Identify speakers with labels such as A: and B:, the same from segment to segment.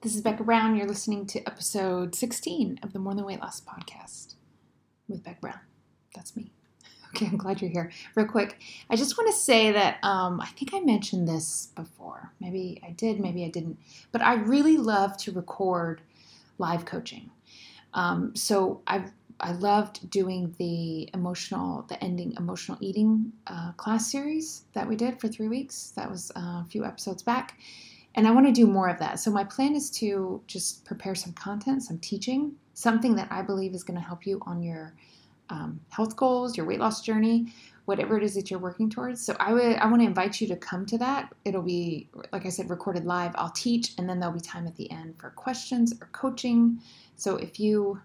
A: This is Becca Brown. You're listening to episode 16 of the More Than Weight Loss podcast with Becca Brown. That's me. Okay, I'm glad you're here. Real quick, I just want to say that um, I think I mentioned this before. Maybe I did, maybe I didn't. But I really love to record live coaching. Um, so I I loved doing the emotional, the ending emotional eating uh, class series that we did for three weeks. That was uh, a few episodes back. And I want to do more of that. So, my plan is to just prepare some content, some teaching, something that I believe is going to help you on your um, health goals, your weight loss journey, whatever it is that you're working towards. So I would I want to invite you to come to that. It'll be like I said recorded live. I'll teach and then there'll be time at the end for questions or coaching. So if you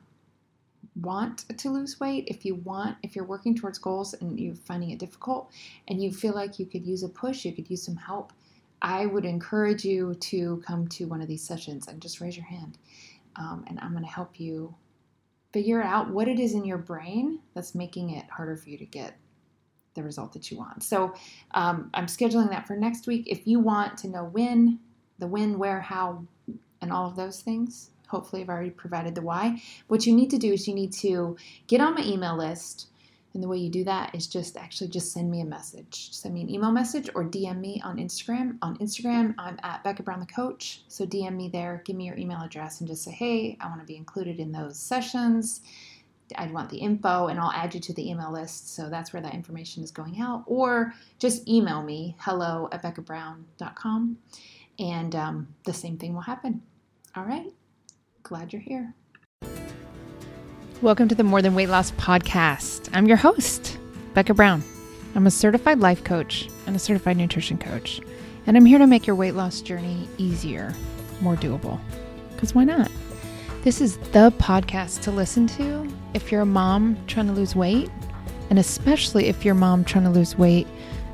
A: want to lose weight, if you want if you're working towards goals and you're finding it difficult and you feel like you could use a push, you could use some help, I would encourage you to come to one of these sessions and just raise your hand. Um, and I'm going to help you figure out what it is in your brain that's making it harder for you to get the result that you want. So um, I'm scheduling that for next week. If you want to know when, the when, where, how, and all of those things, hopefully I've already provided the why. What you need to do is you need to get on my email list and the way you do that is just actually just send me a message. Send me an email message or DM me on Instagram. On Instagram, I'm at Becca Brown the Coach. So DM me there, give me your email address, and just say, hey, I want to be included in those sessions. I'd want the info, and I'll add you to the email list. So that's where that information is going out. Or just email me, hello at beccabrown.com, and um, the same thing will happen. All right. Glad you're here. Welcome to the More Than Weight Loss podcast. I'm your host, Becca Brown. I'm a certified life coach and a certified nutrition coach, and I'm here to make your weight loss journey easier, more doable. Because why not? This is the podcast to listen to if you're a mom trying to lose weight, and especially if you're a mom trying to lose weight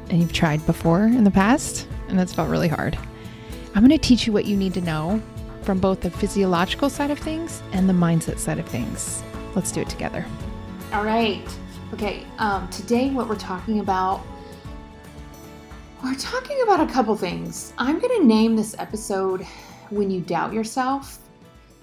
A: and you've tried before in the past and it's felt really hard. I'm going to teach you what you need to know from both the physiological side of things and the mindset side of things. Let's do it together. All right. Okay. Um, today, what we're talking about, we're talking about a couple things. I'm going to name this episode When You Doubt Yourself,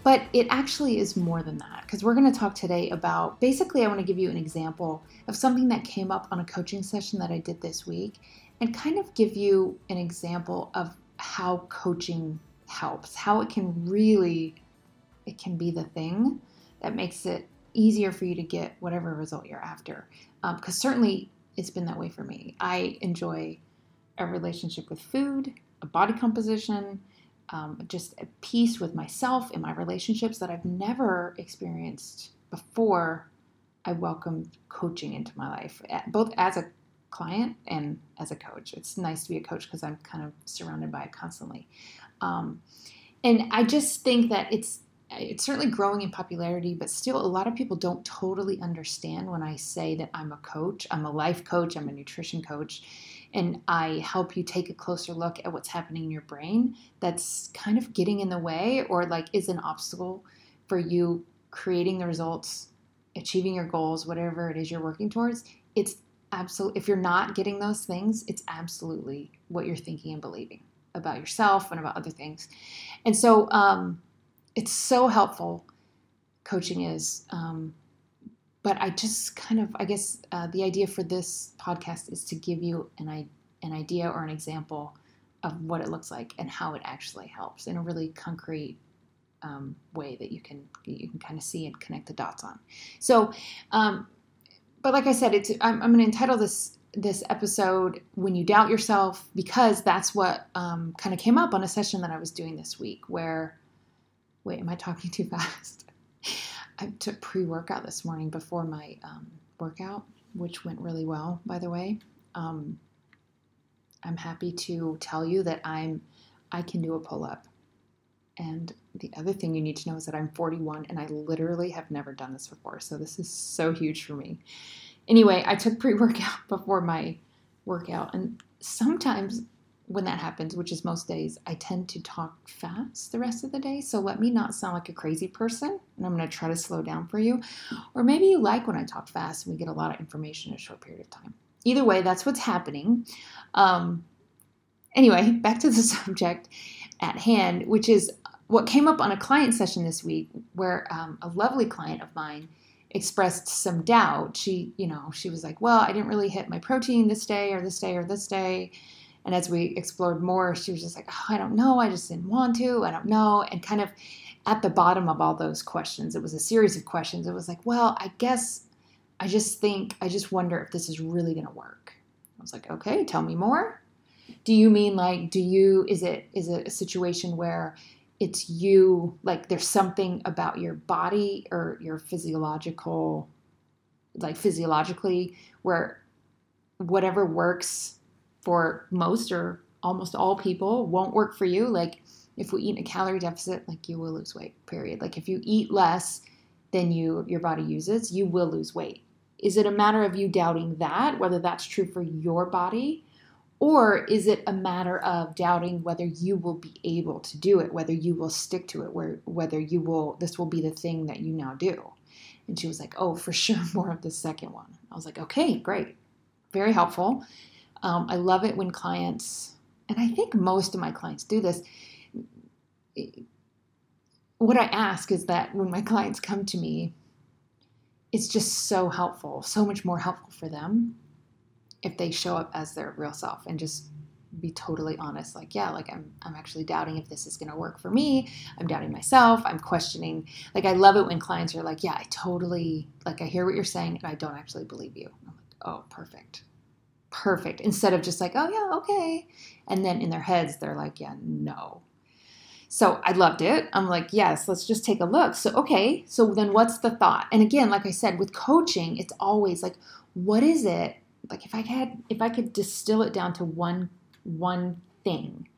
A: but it actually is more than that because we're going to talk today about basically, I want to give you an example of something that came up on a coaching session that I did this week and kind of give you an example of how coaching helps, how it can really it can be the thing that makes it easier for you to get whatever result you're after. Because um, certainly it's been that way for me. I enjoy a relationship with food, a body composition, um, just a peace with myself in my relationships that I've never experienced before I welcomed coaching into my life, both as a client and as a coach. It's nice to be a coach because I'm kind of surrounded by it constantly. Um, and I just think that it's it's certainly growing in popularity, but still, a lot of people don't totally understand when I say that I'm a coach. I'm a life coach, I'm a nutrition coach, and I help you take a closer look at what's happening in your brain that's kind of getting in the way or like is an obstacle for you creating the results, achieving your goals, whatever it is you're working towards. It's absolutely, if you're not getting those things, it's absolutely what you're thinking and believing about yourself and about other things. And so, um, it's so helpful coaching is um, but i just kind of i guess uh, the idea for this podcast is to give you an, an idea or an example of what it looks like and how it actually helps in a really concrete um, way that you can you can kind of see and connect the dots on. So um, but like i said it's i'm, I'm going to entitle this this episode when you doubt yourself because that's what um, kind of came up on a session that i was doing this week where Wait, am I talking too fast? I took pre workout this morning before my um, workout, which went really well, by the way. Um, I'm happy to tell you that I'm I can do a pull up. And the other thing you need to know is that I'm 41 and I literally have never done this before. So this is so huge for me. Anyway, I took pre workout before my workout, and sometimes when that happens, which is most days, I tend to talk fast the rest of the day. So let me not sound like a crazy person, and I'm going to try to slow down for you. Or maybe you like when I talk fast and we get a lot of information in a short period of time. Either way, that's what's happening. Um, anyway, back to the subject at hand, which is what came up on a client session this week where um, a lovely client of mine expressed some doubt. She, you know, she was like, well, I didn't really hit my protein this day or this day or this day. And as we explored more, she was just like, oh, I don't know. I just didn't want to. I don't know. And kind of at the bottom of all those questions, it was a series of questions. It was like, well, I guess I just think, I just wonder if this is really going to work. I was like, okay, tell me more. Do you mean like, do you, is it, is it a situation where it's you, like there's something about your body or your physiological, like physiologically, where whatever works for most or almost all people won't work for you. Like if we eat in a calorie deficit, like you will lose weight, period. Like if you eat less than you your body uses, you will lose weight. Is it a matter of you doubting that, whether that's true for your body? Or is it a matter of doubting whether you will be able to do it, whether you will stick to it, where, whether you will, this will be the thing that you now do? And she was like, oh, for sure, more of the second one. I was like, okay, great. Very helpful. Um, I love it when clients, and I think most of my clients do this. What I ask is that when my clients come to me, it's just so helpful, so much more helpful for them if they show up as their real self and just be totally honest like yeah like i'm i'm actually doubting if this is going to work for me. I'm doubting myself. I'm questioning like i love it when clients are like yeah i totally like i hear what you're saying and i don't actually believe you. I'm like oh perfect perfect instead of just like oh yeah okay and then in their heads they're like yeah no so I loved it. I'm like, yes, let's just take a look. So, okay, so then what's the thought? And again, like I said, with coaching, it's always like, what is it? Like if I had if I could distill it down to one one thing,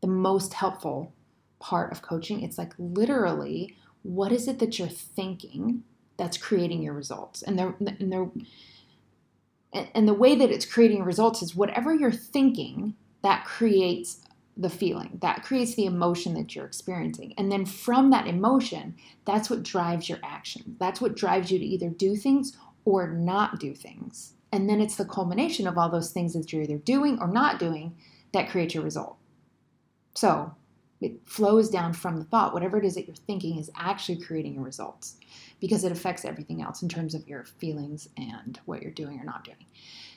A: the most helpful part of coaching, it's like literally, what is it that you're thinking that's creating your results? And they're and they're and the way that it's creating results is whatever you're thinking that creates the feeling that creates the emotion that you're experiencing. And then from that emotion that's what drives your action that's what drives you to either do things or not do things. And then it's the culmination of all those things that you're either doing or not doing that creates your result. So it flows down from the thought whatever it is that you're thinking is actually creating your results because it affects everything else in terms of your feelings and what you're doing or not doing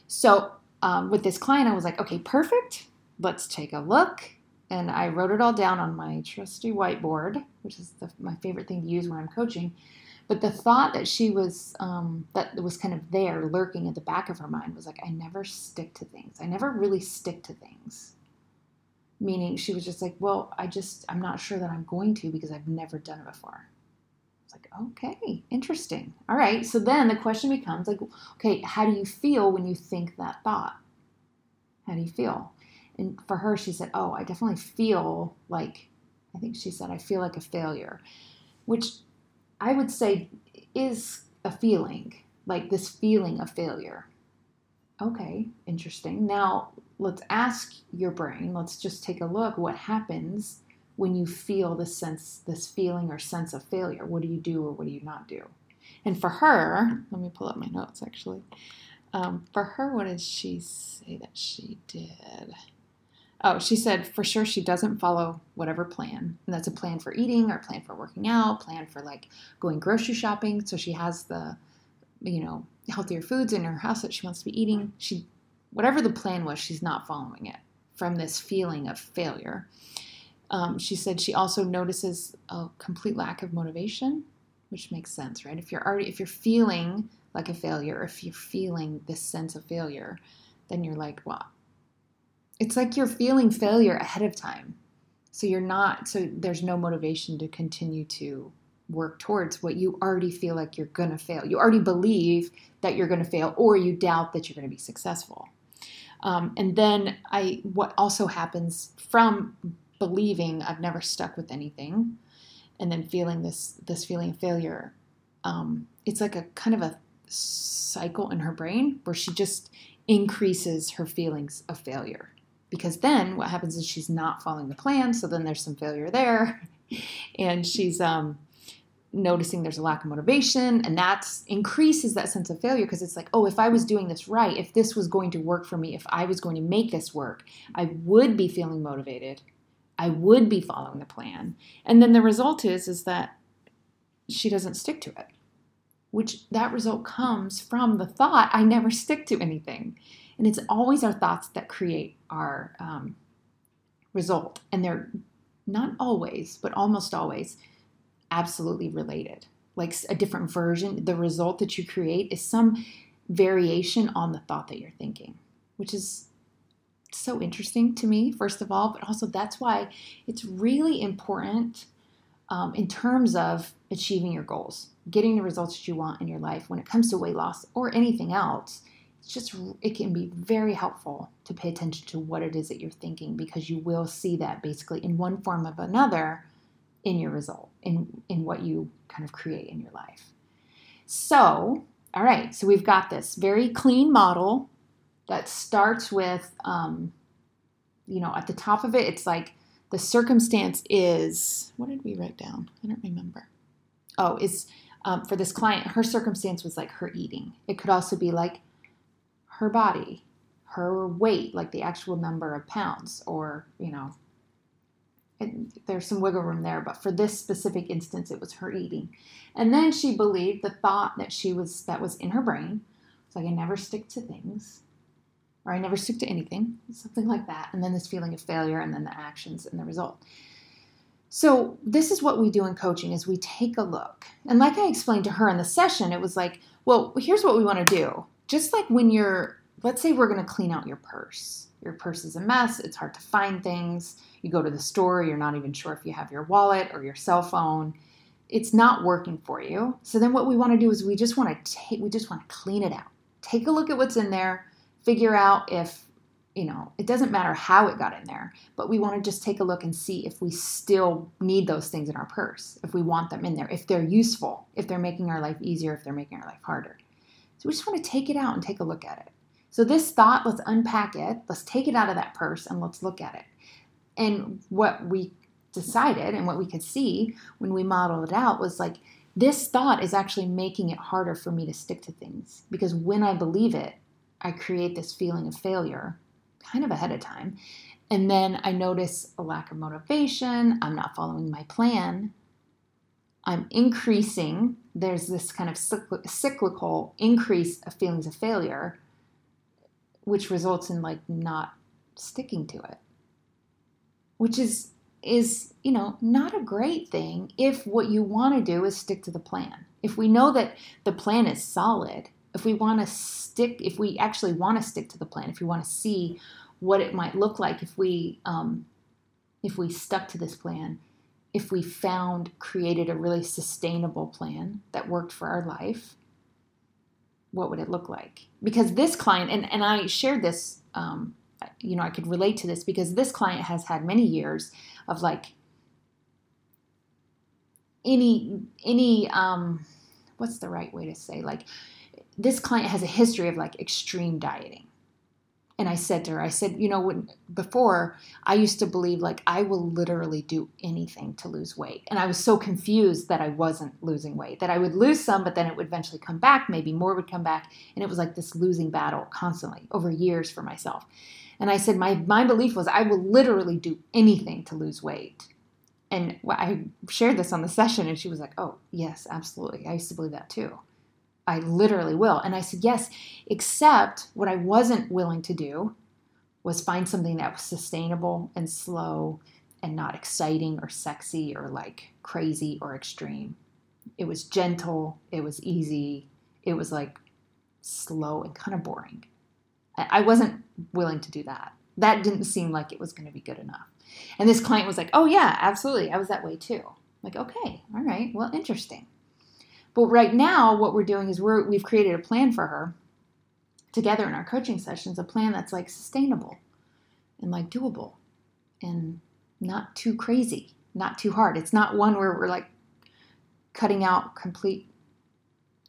A: so um, with this client i was like okay perfect let's take a look. And I wrote it all down on my trusty whiteboard, which is the, my favorite thing to use when I'm coaching. But the thought that she was, um, that was kind of there lurking at the back of her mind was like, I never stick to things. I never really stick to things. Meaning she was just like, well, I just, I'm not sure that I'm going to because I've never done it before. It's like, okay, interesting. All right. So then the question becomes like, okay, how do you feel when you think that thought? How do you feel? and for her, she said, Oh, I definitely feel like, I think she said, I feel like a failure, which I would say is a feeling, like this feeling of failure. Okay, interesting. Now let's ask your brain, let's just take a look what happens when you feel this sense, this feeling or sense of failure. What do you do or what do you not do? And for her, let me pull up my notes actually. Um, for her, what did she say that she did? Oh, she said for sure she doesn't follow whatever plan. And that's a plan for eating or plan for working out, plan for like going grocery shopping. So she has the, you know, healthier foods in her house that she wants to be eating. She, whatever the plan was, she's not following it from this feeling of failure. Um, she said she also notices a complete lack of motivation, which makes sense, right? If you're already, if you're feeling like a failure, if you're feeling this sense of failure, then you're like, well, it's like you're feeling failure ahead of time. So you're not, so there's no motivation to continue to work towards what you already feel like you're going to fail. You already believe that you're going to fail, or you doubt that you're going to be successful. Um, and then I, what also happens from believing I've never stuck with anything, and then feeling this this feeling of failure, um, it's like a kind of a cycle in her brain where she just increases her feelings of failure because then what happens is she's not following the plan so then there's some failure there and she's um, noticing there's a lack of motivation and that increases that sense of failure because it's like oh if i was doing this right if this was going to work for me if i was going to make this work i would be feeling motivated I would be following the plan. And then the result is is that she doesn't stick to it. Which that result comes from the thought I never stick to anything. And it's always our thoughts that create our um, result. And they're not always, but almost always absolutely related. Like a different version, the result that you create is some variation on the thought that you're thinking, which is so interesting to me, first of all, but also that's why it's really important um, in terms of achieving your goals, getting the results that you want in your life when it comes to weight loss or anything else. It's just, it can be very helpful to pay attention to what it is that you're thinking because you will see that basically in one form of another in your result, in, in what you kind of create in your life. So, all right, so we've got this very clean model that starts with, um, you know, at the top of it, it's like the circumstance is, what did we write down? I don't remember. Oh, is um, for this client, her circumstance was like her eating. It could also be like her body, her weight, like the actual number of pounds, or, you know, it, there's some wiggle room there, but for this specific instance, it was her eating. And then she believed the thought that she was, that was in her brain, it's like, I never stick to things or I never stick to anything, something like that. And then this feeling of failure and then the actions and the result. So this is what we do in coaching is we take a look. And like I explained to her in the session, it was like, well, here's what we want to do. Just like when you're let's say we're going to clean out your purse. Your purse is a mess, it's hard to find things. You go to the store, you're not even sure if you have your wallet or your cell phone. It's not working for you. So then what we want to do is we just want to take we just want to clean it out. Take a look at what's in there figure out if you know, it doesn't matter how it got in there, but we want to just take a look and see if we still need those things in our purse, if we want them in there, if they're useful, if they're making our life easier, if they're making our life harder. So we just want to take it out and take a look at it. So, this thought, let's unpack it, let's take it out of that purse and let's look at it. And what we decided and what we could see when we modeled it out was like, this thought is actually making it harder for me to stick to things because when I believe it, I create this feeling of failure kind of ahead of time. And then I notice a lack of motivation. I'm not following my plan. I'm increasing. There's this kind of cyclical increase of feelings of failure, which results in like not sticking to it, which is is you know not a great thing if what you want to do is stick to the plan. If we know that the plan is solid if we want to stick, if we actually want to stick to the plan, if we want to see what it might look like if we um, if we stuck to this plan, if we found created a really sustainable plan that worked for our life, what would it look like? Because this client, and, and I shared this, um, you know, I could relate to this because this client has had many years of like any any um what's the right way to say like this client has a history of like extreme dieting. And I said to her, I said, you know, when before I used to believe like I will literally do anything to lose weight. And I was so confused that I wasn't losing weight, that I would lose some, but then it would eventually come back, maybe more would come back. And it was like this losing battle constantly over years for myself. And I said, my, my belief was I will literally do anything to lose weight. And I shared this on the session, and she was like, oh, yes, absolutely. I used to believe that too. I literally will. And I said, yes, except what I wasn't willing to do was find something that was sustainable and slow and not exciting or sexy or like crazy or extreme. It was gentle, it was easy, it was like slow and kind of boring. I wasn't willing to do that. That didn't seem like it was going to be good enough. And this client was like, oh, yeah, absolutely. I was that way too. like, okay, all right, well, interesting. But right now, what we're doing is we're, we've created a plan for her together in our coaching sessions, a plan that's like sustainable and like doable and not too crazy, not too hard. It's not one where we're like cutting out complete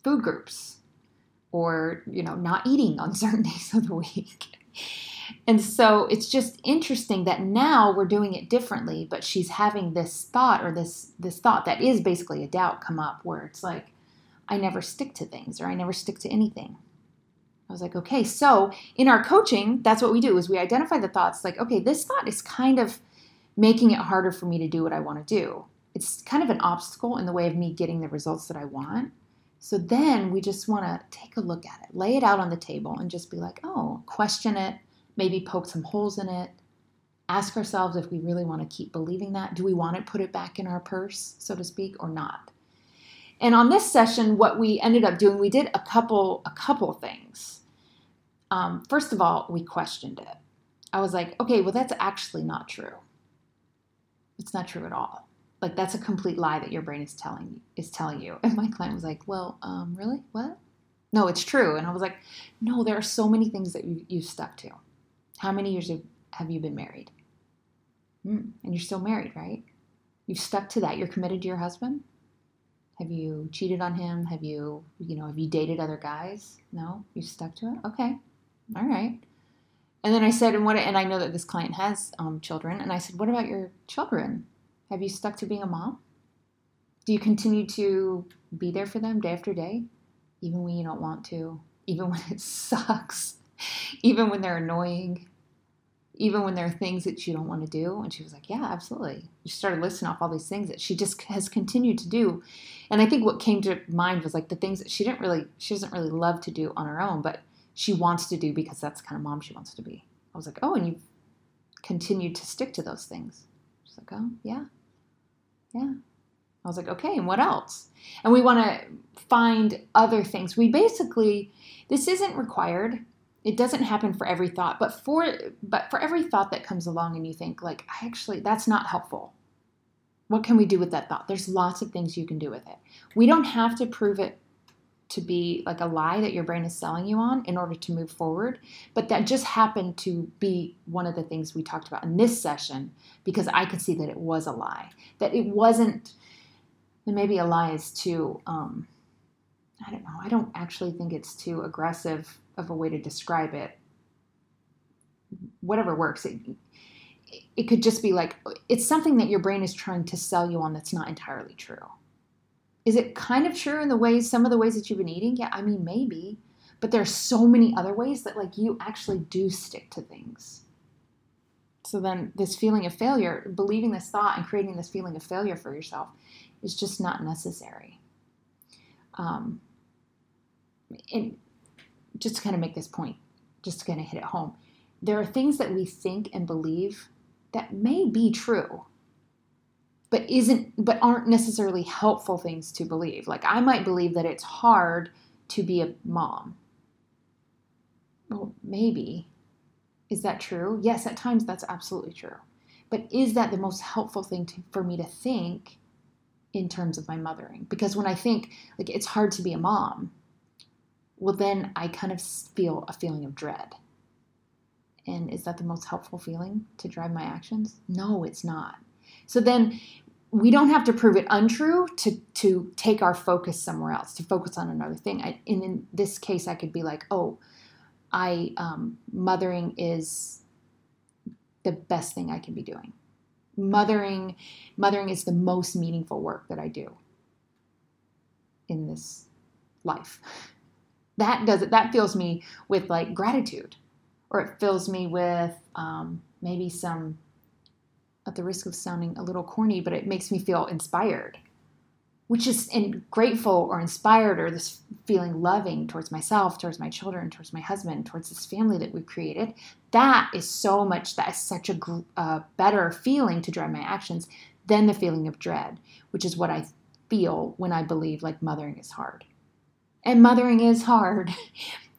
A: food groups or, you know, not eating on certain days of the week. And so it's just interesting that now we're doing it differently, but she's having this thought or this this thought that is basically a doubt come up where it's like, I never stick to things or I never stick to anything. I was like, okay, so in our coaching, that's what we do is we identify the thoughts like, okay, this thought is kind of making it harder for me to do what I want to do. It's kind of an obstacle in the way of me getting the results that I want. So then we just want to take a look at it, lay it out on the table, and just be like, oh, question it, maybe poke some holes in it. Ask ourselves if we really want to keep believing that. Do we want to put it back in our purse, so to speak, or not? And on this session, what we ended up doing, we did a couple a couple things. Um, first of all, we questioned it. I was like, okay, well, that's actually not true. It's not true at all. Like that's a complete lie that your brain is telling is telling you. And my client was like well um, really? What? No it's true. And i was like no there are so many things that you, you've stuck to. How many years have you been married? Mm, and you're still married right? You've stuck to that. You're committed to your husband have you cheated on him? Have you you know have you dated other guys? No? You stuck to it? Okay. All right. And then i said and what and i know that this client has um, children and i said what about your children? Have you stuck to being a mom? Do you continue to be there for them day after day, even when you don't want to, even when it sucks, even when they're annoying, even when there are things that you don't want to do? And she was like, Yeah, absolutely. She started listing off all these things that she just has continued to do. And I think what came to mind was like the things that she didn't really, she doesn't really love to do on her own, but she wants to do because that's the kind of mom she wants to be. I was like, Oh, and you've continued to stick to those things. She's like, Oh, yeah, yeah. I was like, okay, and what else? And we want to find other things. We basically, this isn't required. It doesn't happen for every thought, but for but for every thought that comes along and you think like, I actually that's not helpful. What can we do with that thought? There's lots of things you can do with it. We don't have to prove it to be like a lie that your brain is selling you on in order to move forward. But that just happened to be one of the things we talked about in this session because I could see that it was a lie. That it wasn't, maybe a lie is too, um, I don't know, I don't actually think it's too aggressive of a way to describe it. Whatever works. It, it could just be like, it's something that your brain is trying to sell you on that's not entirely true is it kind of true in the ways, some of the ways that you've been eating? Yeah, I mean, maybe. But there's so many other ways that like you actually do stick to things. So then this feeling of failure, believing this thought and creating this feeling of failure for yourself is just not necessary. Um, and just to kind of make this point, just to kind of hit it home, there are things that we think and believe that may be true but isn't but aren't necessarily helpful things to believe. Like I might believe that it's hard to be a mom. Well, maybe. Is that true? Yes, at times that's absolutely true. But is that the most helpful thing to, for me to think in terms of my mothering? Because when I think like it's hard to be a mom, well then I kind of feel a feeling of dread. And is that the most helpful feeling to drive my actions? No, it's not. So then we don't have to prove it untrue to to take our focus somewhere else to focus on another thing I, and in this case i could be like oh i um, mothering is the best thing i can be doing mothering mothering is the most meaningful work that i do in this life that does it that fills me with like gratitude or it fills me with um, maybe some at the risk of sounding a little corny, but it makes me feel inspired, which is in grateful or inspired or this feeling loving towards myself, towards my children, towards my husband, towards this family that we've created. That is so much, that is such a better feeling to drive my actions than the feeling of dread, which is what I feel when I believe like mothering is hard. And mothering is hard.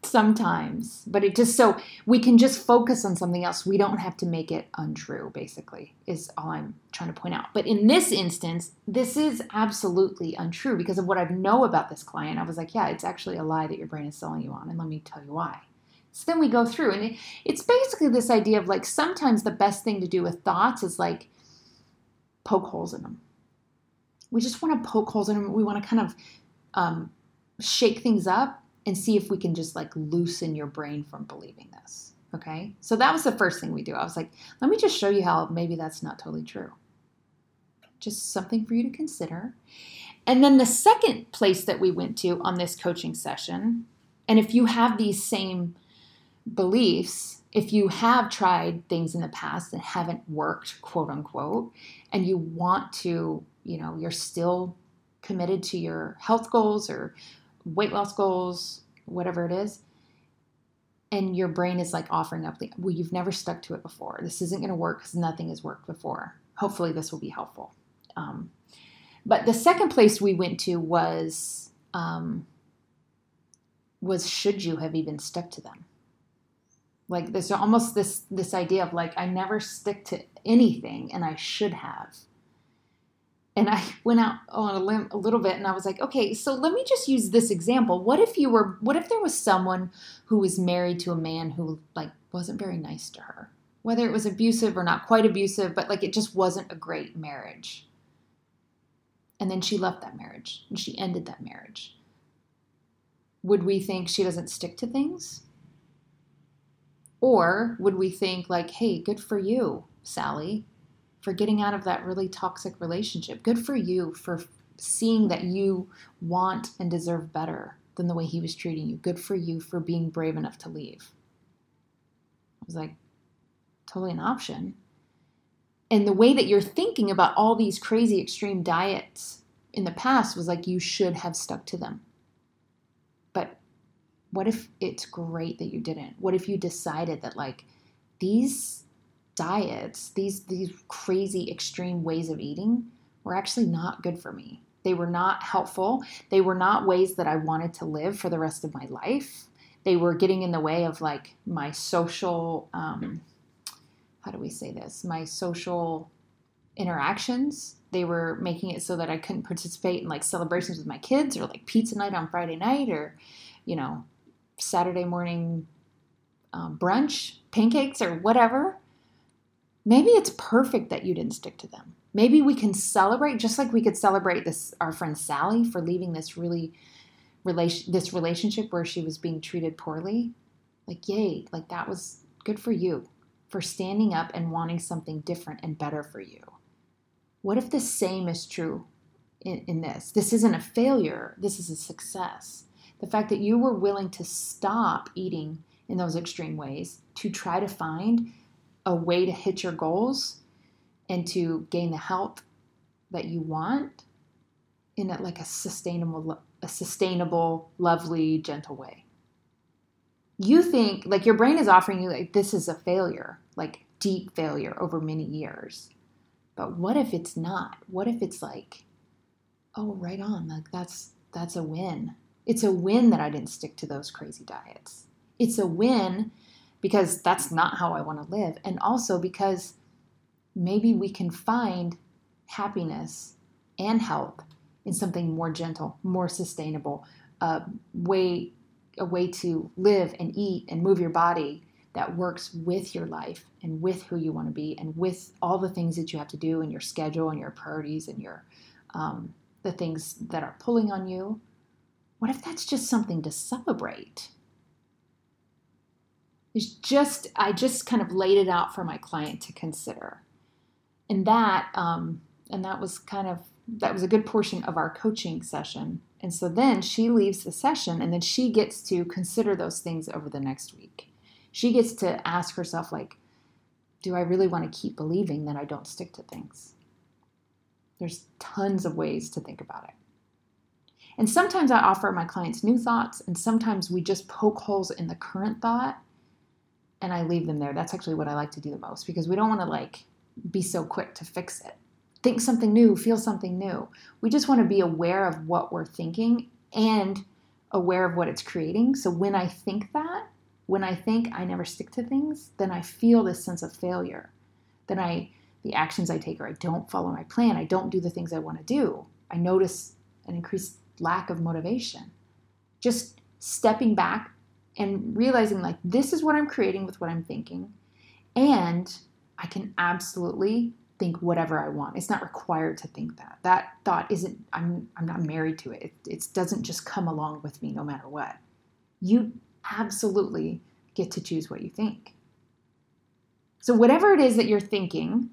A: sometimes but it just so we can just focus on something else. We don't have to make it untrue basically is all i'm trying to point out. But in this instance this is absolutely untrue because of what i know about this client. I was like yeah it's actually a lie that your brain is selling you on and let me tell you why. So then we go through and it's basically this idea of like sometimes the best thing to do with thoughts is like poke holes in them. We just want to poke holes in them we want to kind of um, shake things up and see if we can just like loosen your brain from believing this. Okay. So that was the first thing we do. I was like, let me just show you how maybe that's not totally true. Just something for you to consider. And then the second place that we went to on this coaching session, and if you have these same beliefs
B: if you have tried things in the past that haven't worked, quote unquote, and you want to, you know, you're still committed to your health goals or weight loss goals, whatever it is, and your brain is like offering up the, well, you've never stuck to it before. This isn't going to work because nothing has worked before. Hopefully, this will be helpful. Um, but the second place we went to was um, was should you have even stuck to them? Like there's almost this this idea of like I never stick to anything and I should have. And I went out on a limb a little bit and I was like, okay, so let me just use this example. What if you were what if there was someone who was married to a man who like wasn't very nice to her? Whether it was abusive or not quite abusive, but like it just wasn't a great marriage. And then she left that marriage and she ended that marriage. Would we think she doesn't stick to things? Or would we think, like, hey, good for you, Sally, for getting out of that really toxic relationship? Good for you for seeing that you want and deserve better than the way he was treating you. Good for you for being brave enough to leave. I was like, totally an option. And the way that you're thinking about all these crazy extreme diets in the past was like you should have stuck to them But what if it's great that you didn't? What if you decided that like these diets, these these crazy extreme ways of eating were actually not good for me. They were not helpful. They were not ways that I wanted to live for the rest of my life. They were getting in the way of like my social um, how do we say this? My social interactions. They were making it so that I couldn't participate in like celebrations with my kids or like pizza night on Friday night or, you know, Saturday morning um, brunch, pancakes, or whatever, maybe it's perfect that you didn't stick to them. Maybe we can celebrate just like we could celebrate this our friend Sally for leaving this really relation this relationship where she was being treated poorly. Like yay, like that was good for you for standing up and wanting something different and better for you. What if the same is true in, in this? This isn't a failure, this is a success. The fact that you were willing to stop eating in those extreme ways to try to find a way to hit your goals and to gain the health that you want in a, like a sustainable a sustainable lovely gentle way. You think like your brain is offering you like this is a failure like deep failure over many years. But what if it's not? What if it's like oh right on like that's that's a win. It's a win that I didn't stick to those crazy diets. It's a win because that's not how I want to live. And also because maybe we can find happiness and health in something more gentle, more sustainable, a way a way to live and eat and move your body that works with your life and with who you want to be and with all the things that you have to do in your schedule and your priorities and your um, the things that are pulling on you what if that's just something to celebrate? It's just, I just kind of laid it out for my client to consider. And that, um, and that was kind of, that was a good portion of our coaching session. And so then she leaves the session and then she gets to consider those things over the next week. She gets to ask herself, like, do I really want to keep believing that I don't stick to things? There's tons of ways to think about it. And sometimes I offer my clients new thoughts, and sometimes we just poke holes in the current thought and I leave them there. That's actually what I like to do the most because we don't want to like be so quick to fix it. Think something new, feel something new. We just want to be aware of what we're thinking and aware of what it's creating. So when I think that, when I think I never stick to things, then I feel this sense of failure. Then I the actions I take or I don't follow my plan, I don't do the things I want to do. I notice an increased lack of motivation. Just stepping back and realizing, like, this is what I'm creating with what I'm thinking. And I can absolutely think whatever I want. It's not required to think that. That thought isn't, I'm, I'm not married to it. it. It doesn't just come along with me no matter what. You absolutely get to choose what you think. So, whatever it is that you're thinking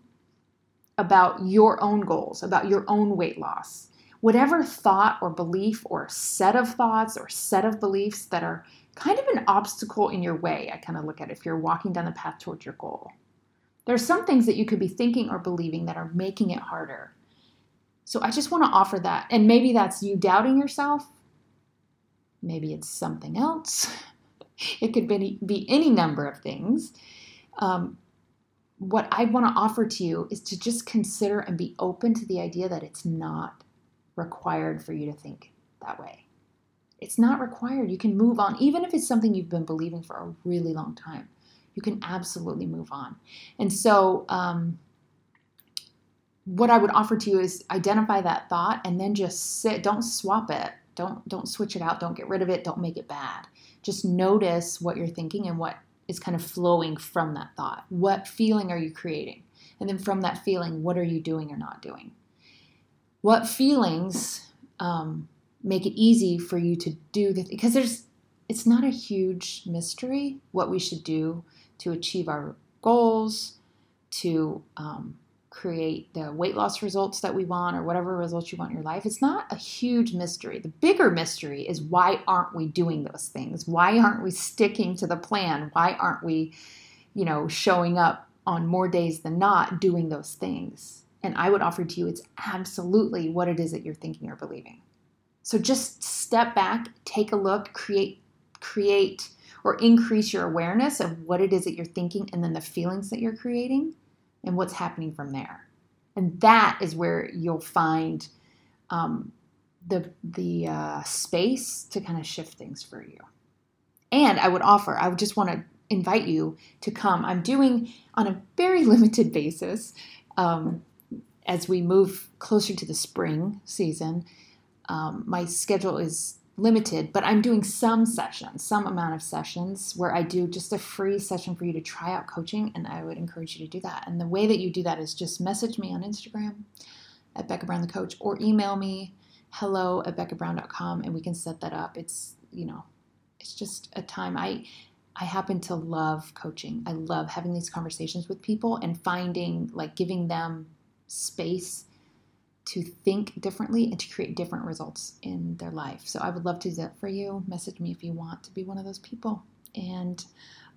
B: about your own goals, about your own weight loss, whatever thought or belief or set of thoughts or set of beliefs that are kind of an obstacle in your way. I kind of look at it if you're walking down the path towards your goal. There are some things that you could be thinking or believing that are making it harder. So I just want to offer that. And maybe that's you doubting yourself. Maybe it's something else. It could be, be any number of things. Um, what I want to offer to you is to just consider and be open to the idea that it's not required for you to think that way. It's not required. You can move on, even if it's something you've been believing for a really long time. You can absolutely move on. And so, um, what I would offer to you is identify that thought and then just sit. Don't swap it. Don't don't switch it out. Don't get rid of it. Don't make it bad. Just notice what you're thinking and what is kind of flowing from that thought. What feeling are you creating? And then from that feeling, what are you doing or not doing? What feelings um, make it easy for you to do the because there's it's not a huge mystery what we should do to achieve our goals to um, create the weight loss results that we want or whatever results you want in your life. It's not a huge mystery. The bigger mystery is why aren't we doing those things? Why aren't we sticking to the plan? Why aren't we you know showing up on more days than not doing those things and i would offer to you it's absolutely what it is that you're thinking or believing so just step back, take a look, create create or increase your awareness of what it is that you're thinking and then the feelings that you're creating and what's happening from there. And that is where you'll find um, the the uh, space to kind of shift things for you. And I would offer, I would just want to invite you to come. I'm doing on a very limited basis um, as we move closer to the spring season um, my schedule is limited, but I'm doing some sessions, some amount of sessions where I do just a free session for you to try out coaching, and I would encourage you to do that. And the way that you do that is just message me on Instagram at Becca Brown the Coach or email me hello at beccabrown.com and we can set that up. It's, you know, it's just a time I I happen to love coaching. I love having these conversations with people and finding like giving them space to think differently and to create different results in their life. So I would love to do that for you. Message me if you want to be one of those people. And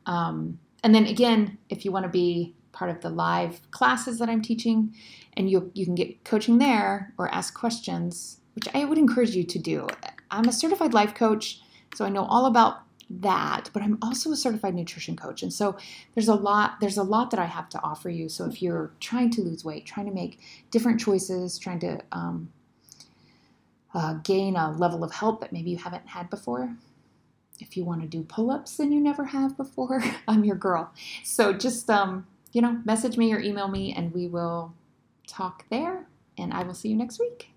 B: um, and then again, if you want to be part of the live classes that I'm teaching, and you you can get coaching there or ask questions, which I would encourage you to do. I'm a certified life coach, so I know all about that but i'm also a certified nutrition coach. And so there's a lot there's a lot that i have to offer you. So if you're trying to lose weight trying to make different choices trying to um, uh, gain a level of help that maybe you haven't had before if you want to do pull-ups and you never have before i'm your girl. So just um, you know message me or email me and we will talk there and i will see you next week